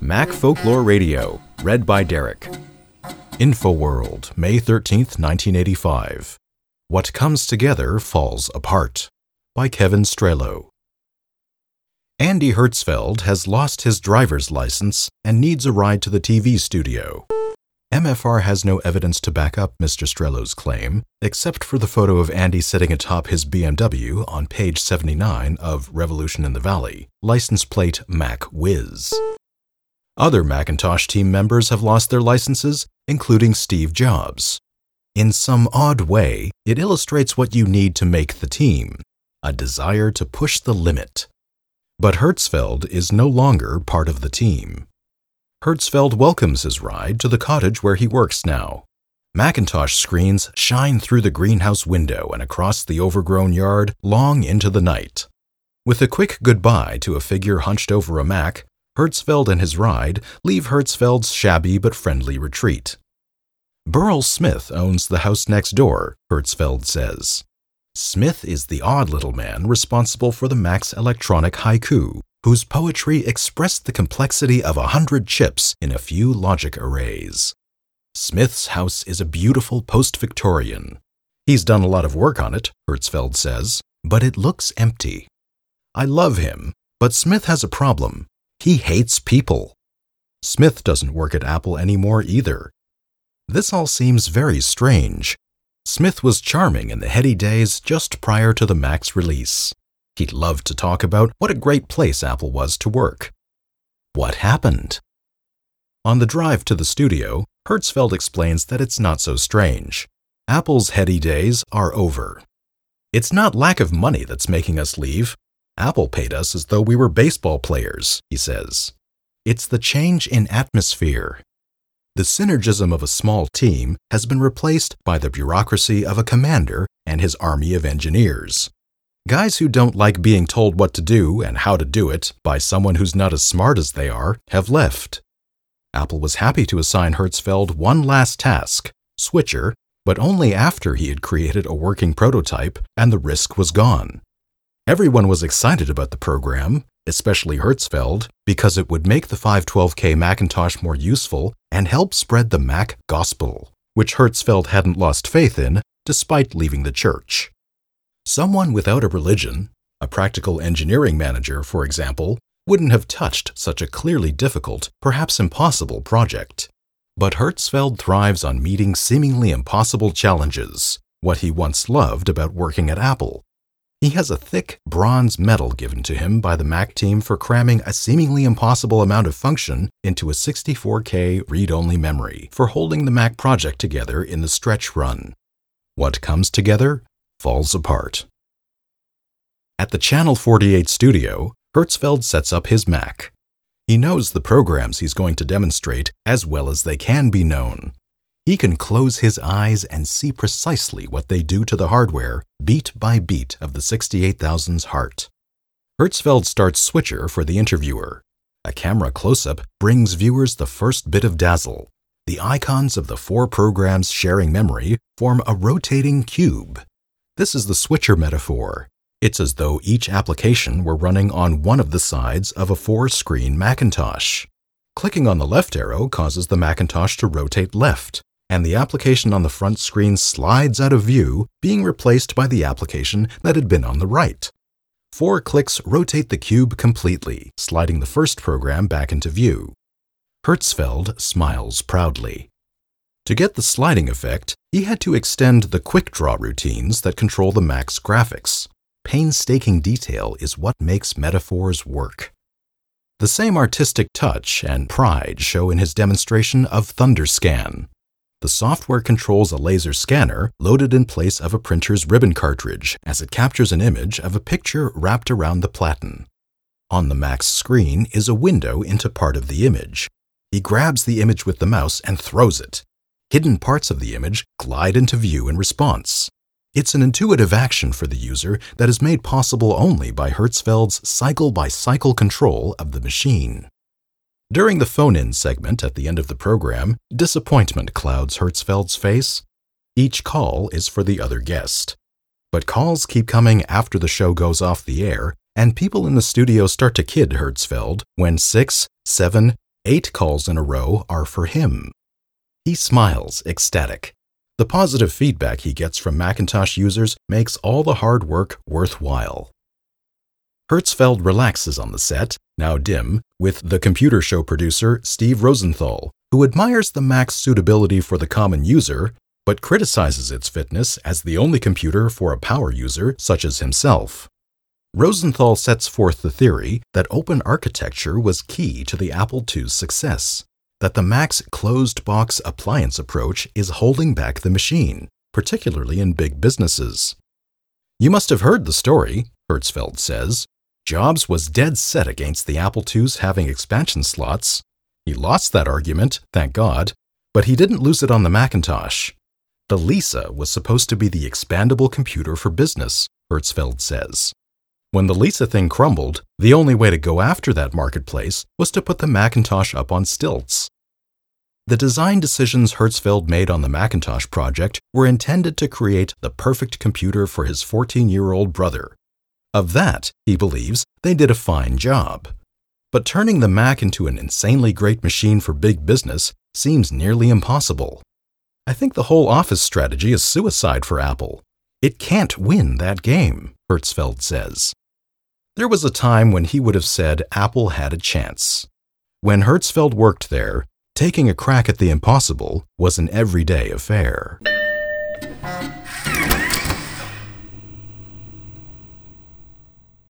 Mac Folklore Radio, read by Derek. InfoWorld, May 13th, 1985. What Comes Together Falls Apart, by Kevin Strehlo. Andy Hertzfeld has lost his driver's license and needs a ride to the TV studio. MFR has no evidence to back up Mr. Strehlo's claim, except for the photo of Andy sitting atop his BMW on page 79 of Revolution in the Valley, license plate Mac Whiz. Other Macintosh team members have lost their licenses, including Steve Jobs. In some odd way, it illustrates what you need to make the team a desire to push the limit. But Hertzfeld is no longer part of the team. Hertzfeld welcomes his ride to the cottage where he works now. Macintosh screens shine through the greenhouse window and across the overgrown yard long into the night. With a quick goodbye to a figure hunched over a Mac, Hertzfeld and his ride leave Hertzfeld's shabby but friendly retreat. Burrell Smith owns the house next door, Hertzfeld says. Smith is the odd little man responsible for the Mac's electronic haiku, whose poetry expressed the complexity of a hundred chips in a few logic arrays. Smith's house is a beautiful post Victorian. He's done a lot of work on it, Hertzfeld says, but it looks empty. I love him, but Smith has a problem. He hates people. Smith doesn't work at Apple anymore either. This all seems very strange. Smith was charming in the heady days just prior to the Mac's release. He loved to talk about what a great place Apple was to work. What happened? On the drive to the studio, Hertzfeld explains that it's not so strange. Apple's heady days are over. It's not lack of money that's making us leave. Apple paid us as though we were baseball players, he says. It's the change in atmosphere. The synergism of a small team has been replaced by the bureaucracy of a commander and his army of engineers. Guys who don't like being told what to do and how to do it by someone who's not as smart as they are have left. Apple was happy to assign Hertzfeld one last task, Switcher, but only after he had created a working prototype and the risk was gone. Everyone was excited about the program, especially Hertzfeld, because it would make the 512K Macintosh more useful and help spread the Mac gospel, which Hertzfeld hadn't lost faith in despite leaving the church. Someone without a religion, a practical engineering manager, for example, wouldn't have touched such a clearly difficult, perhaps impossible project. But Hertzfeld thrives on meeting seemingly impossible challenges, what he once loved about working at Apple. He has a thick bronze medal given to him by the Mac team for cramming a seemingly impossible amount of function into a 64K read only memory for holding the Mac project together in the stretch run. What comes together falls apart. At the Channel 48 studio, Hertzfeld sets up his Mac. He knows the programs he's going to demonstrate as well as they can be known. He can close his eyes and see precisely what they do to the hardware, beat by beat of the 68000's heart. Hertzfeld starts Switcher for the interviewer. A camera close up brings viewers the first bit of dazzle. The icons of the four programs sharing memory form a rotating cube. This is the switcher metaphor. It's as though each application were running on one of the sides of a four screen Macintosh. Clicking on the left arrow causes the Macintosh to rotate left, and the application on the front screen slides out of view, being replaced by the application that had been on the right. Four clicks rotate the cube completely, sliding the first program back into view. Hertzfeld smiles proudly. To get the sliding effect, he had to extend the QuickDraw routines that control the Mac's graphics. Painstaking detail is what makes metaphors work. The same artistic touch and pride show in his demonstration of ThunderScan, the software controls a laser scanner loaded in place of a printer's ribbon cartridge as it captures an image of a picture wrapped around the platen. On the Mac's screen is a window into part of the image. He grabs the image with the mouse and throws it. Hidden parts of the image glide into view in response. It's an intuitive action for the user that is made possible only by Hertzfeld's cycle by cycle control of the machine. During the phone in segment at the end of the program, disappointment clouds Hertzfeld's face. Each call is for the other guest. But calls keep coming after the show goes off the air, and people in the studio start to kid Hertzfeld when six, seven, eight calls in a row are for him. He smiles, ecstatic. The positive feedback he gets from Macintosh users makes all the hard work worthwhile. Hertzfeld relaxes on the set, now dim, with the computer show producer Steve Rosenthal, who admires the Mac's suitability for the common user, but criticizes its fitness as the only computer for a power user such as himself. Rosenthal sets forth the theory that open architecture was key to the Apple II's success, that the Mac's closed box appliance approach is holding back the machine, particularly in big businesses. You must have heard the story, Hertzfeld says. Jobs was dead set against the Apple II's having expansion slots. He lost that argument, thank God, but he didn't lose it on the Macintosh. The Lisa was supposed to be the expandable computer for business, Hertzfeld says. When the Lisa thing crumbled, the only way to go after that marketplace was to put the Macintosh up on stilts. The design decisions Hertzfeld made on the Macintosh project were intended to create the perfect computer for his 14 year old brother. Of that, he believes, they did a fine job. But turning the Mac into an insanely great machine for big business seems nearly impossible. I think the whole Office strategy is suicide for Apple. It can't win that game, Hertzfeld says. There was a time when he would have said Apple had a chance. When Hertzfeld worked there, taking a crack at the impossible was an everyday affair.